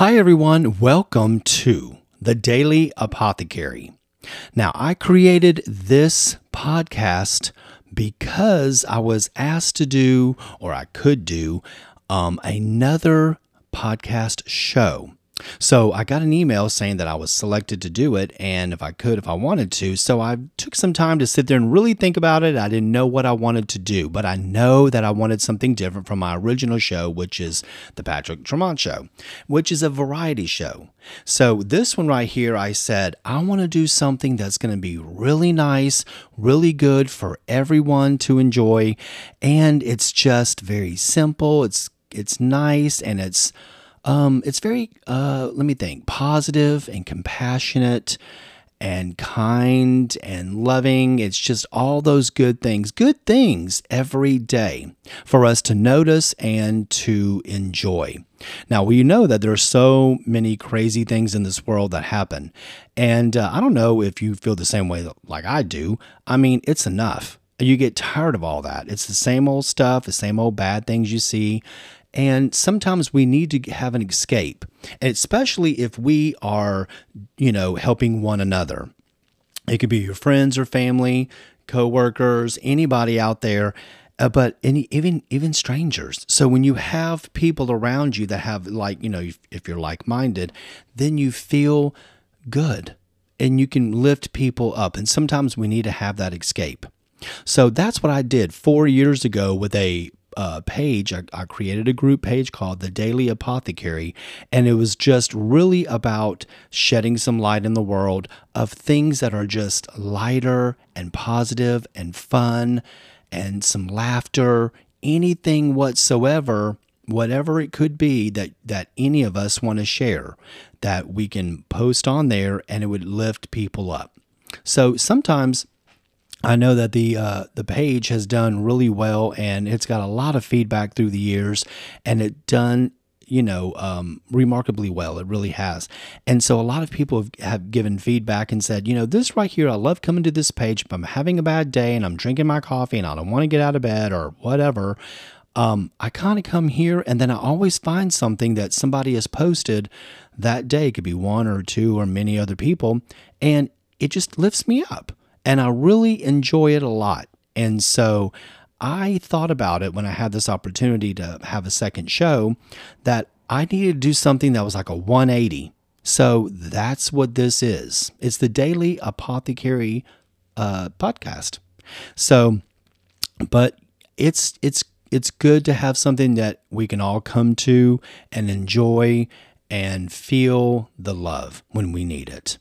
Hi, everyone. Welcome to the Daily Apothecary. Now, I created this podcast because I was asked to do, or I could do, um, another podcast show. So I got an email saying that I was selected to do it, and if I could, if I wanted to. So I took some time to sit there and really think about it. I didn't know what I wanted to do, but I know that I wanted something different from my original show, which is the Patrick Tremont Show, which is a variety show. So this one right here, I said, I want to do something that's going to be really nice, really good for everyone to enjoy. And it's just very simple. It's it's nice and it's um, it's very, uh, let me think, positive and compassionate and kind and loving. It's just all those good things, good things every day for us to notice and to enjoy. Now, we know that there are so many crazy things in this world that happen. And uh, I don't know if you feel the same way like I do. I mean, it's enough. You get tired of all that. It's the same old stuff, the same old bad things you see. And sometimes we need to have an escape, and especially if we are, you know, helping one another. It could be your friends or family, coworkers, anybody out there, uh, but any even even strangers. So when you have people around you that have like, you know, if, if you're like-minded, then you feel good and you can lift people up. And sometimes we need to have that escape. So that's what I did 4 years ago with a uh, page, I, I created a group page called The Daily Apothecary, and it was just really about shedding some light in the world of things that are just lighter and positive and fun and some laughter, anything whatsoever whatever it could be that that any of us want to share that we can post on there and it would lift people up. So sometimes I know that the uh, the page has done really well, and it's got a lot of feedback through the years, and it done you know um, remarkably well. It really has, and so a lot of people have, have given feedback and said, you know, this right here, I love coming to this page. If I'm having a bad day and I'm drinking my coffee and I don't want to get out of bed or whatever, um, I kind of come here and then I always find something that somebody has posted that day. It could be one or two or many other people, and it just lifts me up and I really enjoy it a lot. And so I thought about it when I had this opportunity to have a second show that I needed to do something that was like a 180. So that's what this is. It's the Daily Apothecary uh, podcast. So, but it's it's it's good to have something that we can all come to and enjoy and feel the love when we need it.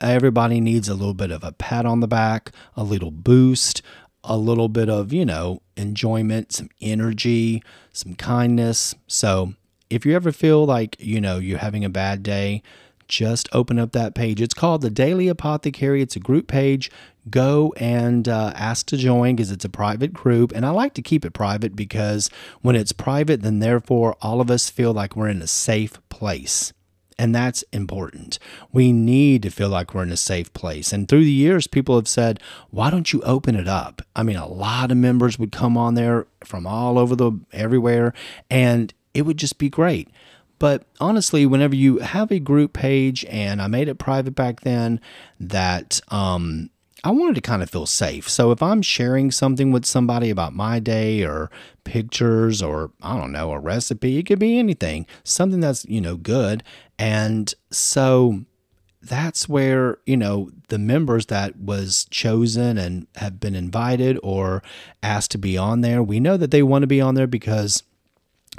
Everybody needs a little bit of a pat on the back, a little boost, a little bit of, you know, enjoyment, some energy, some kindness. So if you ever feel like, you know, you're having a bad day, just open up that page. It's called the Daily Apothecary. It's a group page. Go and uh, ask to join because it's a private group. And I like to keep it private because when it's private, then therefore all of us feel like we're in a safe place. And that's important. We need to feel like we're in a safe place. And through the years, people have said, why don't you open it up? I mean, a lot of members would come on there from all over the everywhere, and it would just be great. But honestly, whenever you have a group page, and I made it private back then, that um, I wanted to kind of feel safe. So if I'm sharing something with somebody about my day or pictures or I don't know, a recipe, it could be anything, something that's, you know, good. And so that's where, you know, the members that was chosen and have been invited or asked to be on there, we know that they want to be on there because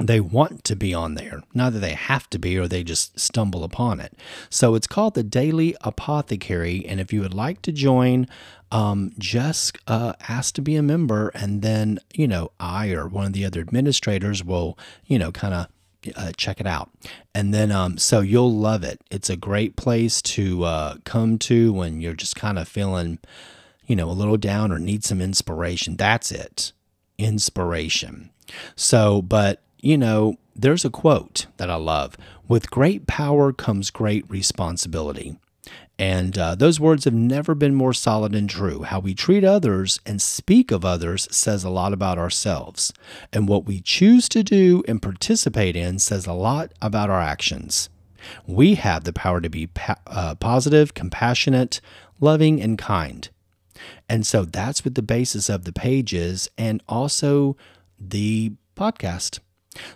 they want to be on there, that they have to be or they just stumble upon it. So it's called the Daily Apothecary. And if you would like to join, um, just uh, ask to be a member. And then, you know, I or one of the other administrators will, you know, kind of uh, check it out. And then, um, so you'll love it. It's a great place to uh, come to when you're just kind of feeling, you know, a little down or need some inspiration. That's it inspiration. So, but you know, there's a quote that I love with great power comes great responsibility. And uh, those words have never been more solid and true. How we treat others and speak of others says a lot about ourselves. And what we choose to do and participate in says a lot about our actions. We have the power to be pa- uh, positive, compassionate, loving, and kind. And so that's what the basis of the page is, and also the podcast.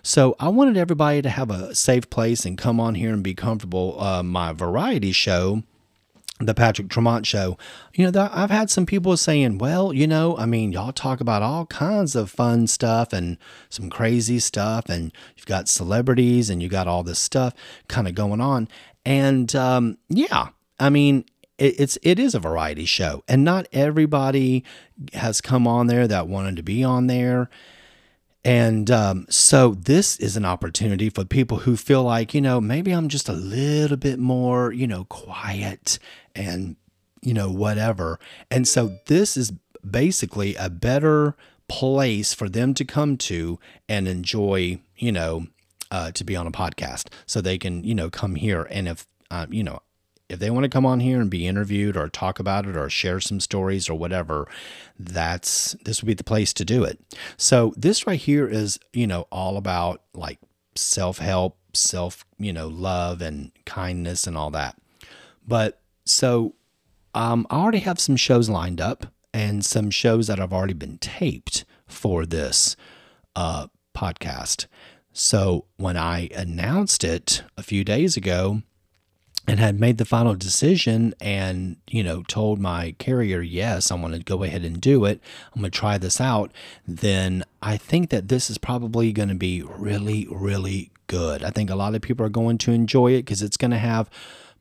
So I wanted everybody to have a safe place and come on here and be comfortable. Uh, my variety show the Patrick Tremont show, you know, I've had some people saying, well, you know, I mean, y'all talk about all kinds of fun stuff and some crazy stuff, and you've got celebrities and you got all this stuff kind of going on. And um, yeah, I mean, it's it is a variety show, and not everybody has come on there that wanted to be on there. And um, so this is an opportunity for people who feel like, you know, maybe I'm just a little bit more, you know, quiet and, you know, whatever. And so this is basically a better place for them to come to and enjoy, you know, uh, to be on a podcast. So they can, you know, come here. And if, um, you know, if they want to come on here and be interviewed or talk about it or share some stories or whatever, that's this would be the place to do it. So this right here is, you know, all about like self-help, self, you know, love and kindness and all that. But so um, I already have some shows lined up and some shows that have already been taped for this uh, podcast. So when I announced it a few days ago, and had made the final decision and you know told my carrier yes i want to go ahead and do it. I'm going to try this out then i think that this is probably going to be really really good. I think a lot of people are going to enjoy it because it's going to have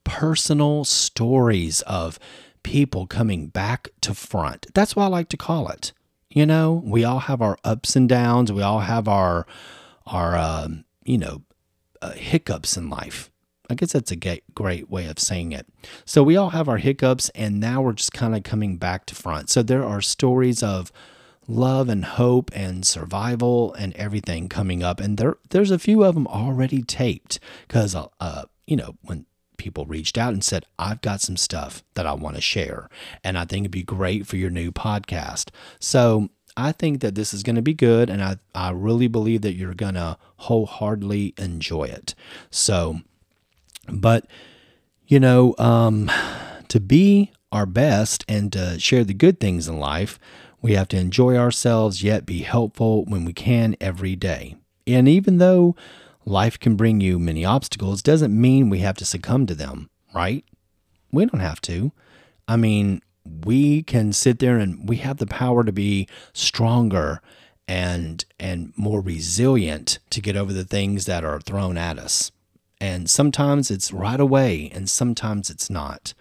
personal stories of people coming back to front. That's what i like to call it you know? We all have our ups and downs. We all have our our um, you know uh, hiccups in life I guess that's a great way of saying it. So we all have our hiccups, and now we're just kind of coming back to front. So there are stories of love and hope and survival and everything coming up, and there there's a few of them already taped because uh, uh, you know when people reached out and said I've got some stuff that I want to share, and I think it'd be great for your new podcast. So I think that this is going to be good, and I I really believe that you're going to wholeheartedly enjoy it. So but, you know, um, to be our best and to share the good things in life, we have to enjoy ourselves yet be helpful when we can every day. And even though life can bring you many obstacles, doesn't mean we have to succumb to them, right? We don't have to. I mean, we can sit there and we have the power to be stronger and and more resilient to get over the things that are thrown at us. And sometimes it's right away, and sometimes it's not.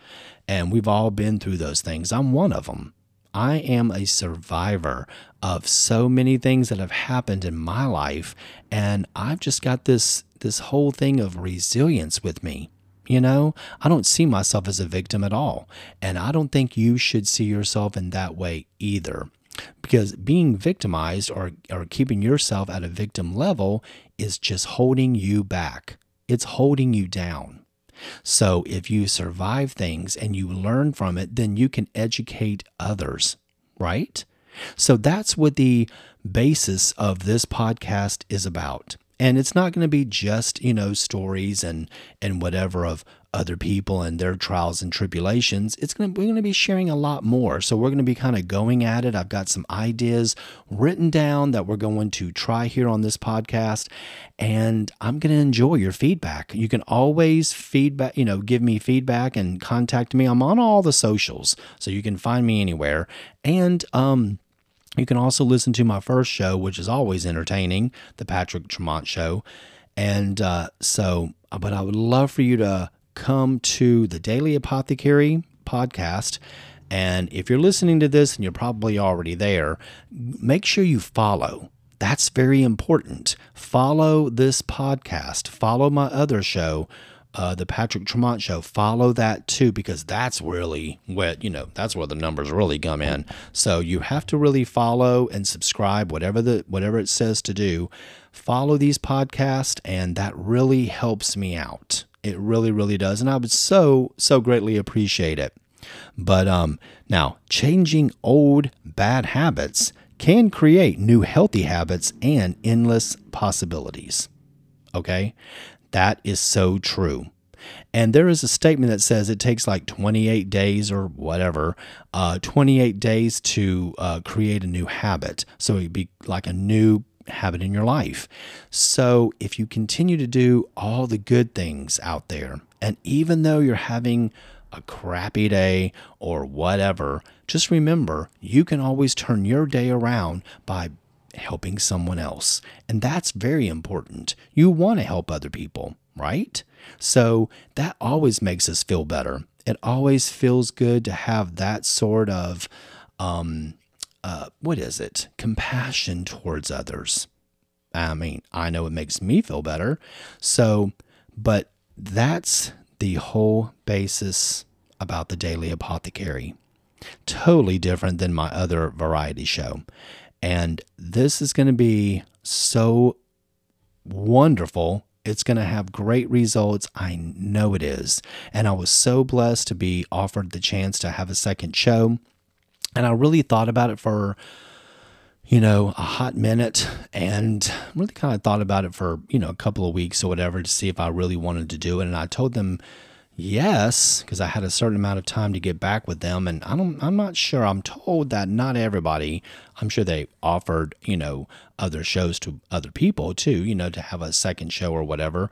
And we've all been through those things. I'm one of them. I am a survivor of so many things that have happened in my life and I've just got this this whole thing of resilience with me. You know, I don't see myself as a victim at all, and I don't think you should see yourself in that way either. Because being victimized or, or keeping yourself at a victim level is just holding you back it's holding you down. So if you survive things and you learn from it, then you can educate others, right? So that's what the basis of this podcast is about and it's not going to be just you know stories and and whatever of other people and their trials and tribulations it's going to we're going to be sharing a lot more. So we're going to be kind of going at it. I've got some ideas written down that we're going to try here on this podcast and i'm going to enjoy your feedback. You can always feedback you know give me feedback and contact me. I'm on all the socials so you can find me anywhere. And um you can also listen to my first show, which is always entertaining, the Patrick Tremont Show. And uh, so, but I would love for you to come to the Daily Apothecary podcast. And if you're listening to this and you're probably already there, make sure you follow. That's very important. Follow this podcast, follow my other show uh, the Patrick Tremont show. Follow that too, because that's really what, you know, that's where the numbers really come in. So you have to really follow and subscribe, whatever the whatever it says to do. Follow these podcasts, and that really helps me out. It really, really does. And I would so, so greatly appreciate it. But um, now, changing old bad habits can create new healthy habits and endless possibilities. Okay? That is so true. And there is a statement that says it takes like 28 days or whatever, uh, 28 days to uh, create a new habit. So it'd be like a new habit in your life. So if you continue to do all the good things out there, and even though you're having a crappy day or whatever, just remember you can always turn your day around by helping someone else. And that's very important. You want to help other people, right? So that always makes us feel better. It always feels good to have that sort of, um, uh, what is it? Compassion towards others. I mean, I know it makes me feel better. So, but that's the whole basis about the Daily Apothecary. Totally different than my other variety show. And this is going to be so wonderful. It's going to have great results. I know it is. And I was so blessed to be offered the chance to have a second show. And I really thought about it for, you know, a hot minute and really kind of thought about it for, you know, a couple of weeks or whatever to see if I really wanted to do it. And I told them, yes because i had a certain amount of time to get back with them. And i don't i'm not sure. I'm told that not everybody i'm sure they offered you know other shows to other people too you know to have a second show or whatever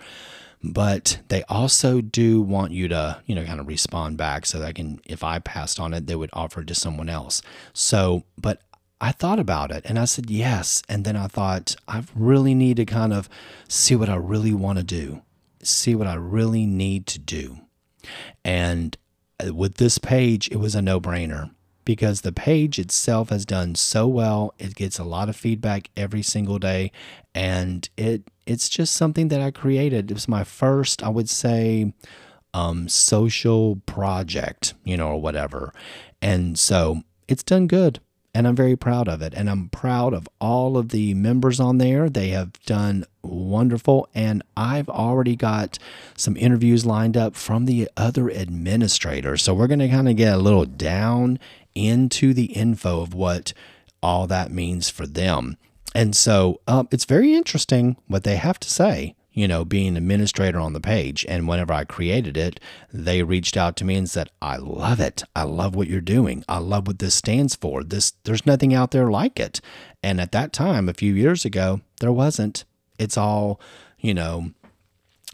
but they also do want you to you know kind of respond back so that can if i passed on it they would offer it to someone else so but I thought about it and I said yes. And then I thought, I really need to kind of see what I really want to do, see what I really need to do. And uh, with this page, it was a no brainer because the page itself has done so well. It gets a lot of feedback every single day. And it it's just something that I created. It was my first, I would say, um, social project, you know, or whatever. And so it's done good and I'm very proud of it. And I'm proud of all of the members on there. They have done wonderful. And I've already got some interviews lined up from the other administrators. So we're going to kind of get a little down into the info of what all that means for them. And so um, it's very interesting what they have to say you know, being administrator on the page. And whenever I created it, they reached out to me and said, I love it. I love what you're doing. I love what this stands for. This there's nothing out there like it. And at that time, a few years ago, there wasn't. It's all, you know,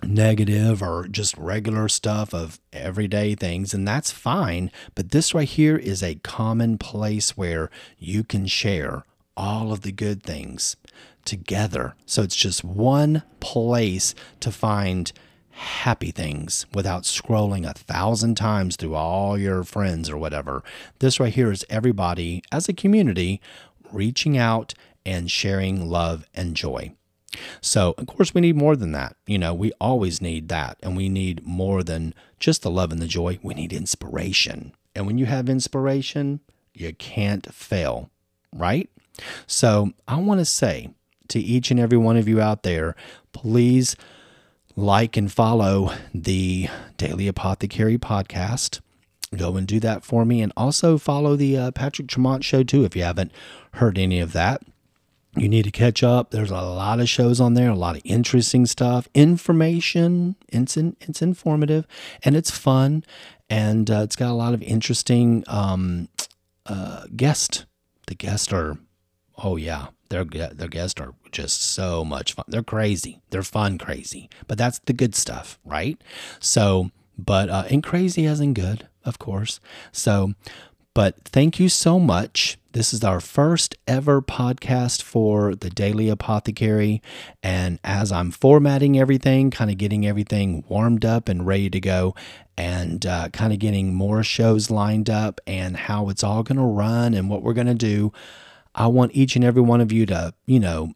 negative or just regular stuff of everyday things and that's fine but this right here is a common place where you can share all of the good things together. So it's just one place to find happy things without scrolling a thousand times through all your friends or whatever. This right here is everybody as a community reaching out and sharing love and joy. So, of course, we need more than that. You know, we always need that. And we need more than just the love and the joy. We need inspiration. And when you have inspiration, you can't fail, right? So, I want to say to each and every one of you out there, please like and follow the Daily Apothecary podcast. Go and do that for me. And also follow the uh, Patrick Tremont show too if you haven't heard any of that. You need to catch up. There's a lot of shows on there, a lot of interesting stuff, information. It's, in, it's informative and it's fun. And uh, it's got a lot of interesting um, uh, guests. The guests are, oh, yeah, their their guests are just so much fun. They're crazy. They're fun crazy. But that's the good stuff, right? So, but uh, and crazy as in good, of course. So, but thank you so much. This is our first ever podcast for the Daily Apothecary. And as I'm formatting everything, kind of getting everything warmed up and ready to go, and uh, kind of getting more shows lined up and how it's all going to run and what we're going to do, I want each and every one of you to, you know,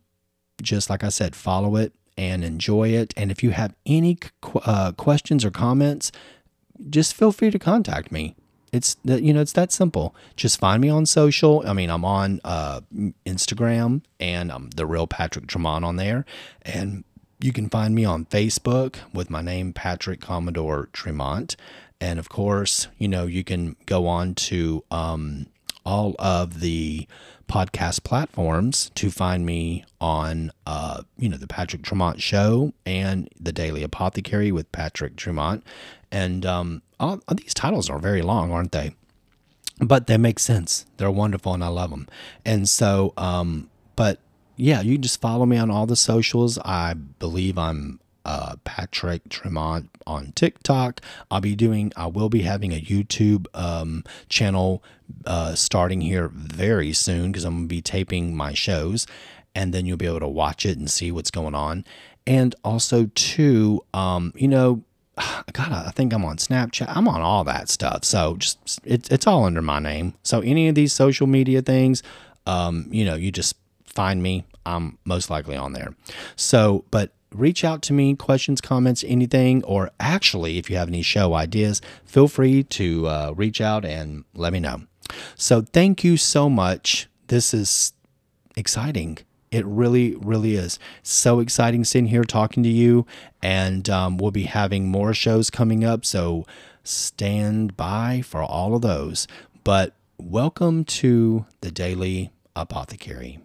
just like I said, follow it and enjoy it. And if you have any uh, questions or comments, just feel free to contact me. It's that you know it's that simple. Just find me on social. I mean, I'm on uh, Instagram and I'm the real Patrick Tremont on there, and you can find me on Facebook with my name Patrick Commodore Tremont, and of course, you know you can go on to um, all of the podcast platforms to find me on, uh, you know, the Patrick Tremont Show and the Daily Apothecary with Patrick Tremont. And um, all, these titles are very long, aren't they? But they make sense. They're wonderful, and I love them. And so, um, but yeah, you just follow me on all the socials. I believe I'm uh, Patrick Tremont on TikTok. I'll be doing, I will be having a YouTube um, channel uh, starting here very soon because I'm going to be taping my shows and then you'll be able to watch it and see what's going on. And also, too, um, you know, God, I think I'm on Snapchat. I'm on all that stuff. So just it's it's all under my name. So any of these social media things, um, you know, you just find me. I'm most likely on there. So, but reach out to me, questions, comments, anything, or actually, if you have any show ideas, feel free to uh, reach out and let me know. So, thank you so much. This is exciting. It really, really is. So exciting sitting here talking to you. And um, we'll be having more shows coming up. So, stand by for all of those. But welcome to the Daily Apothecary.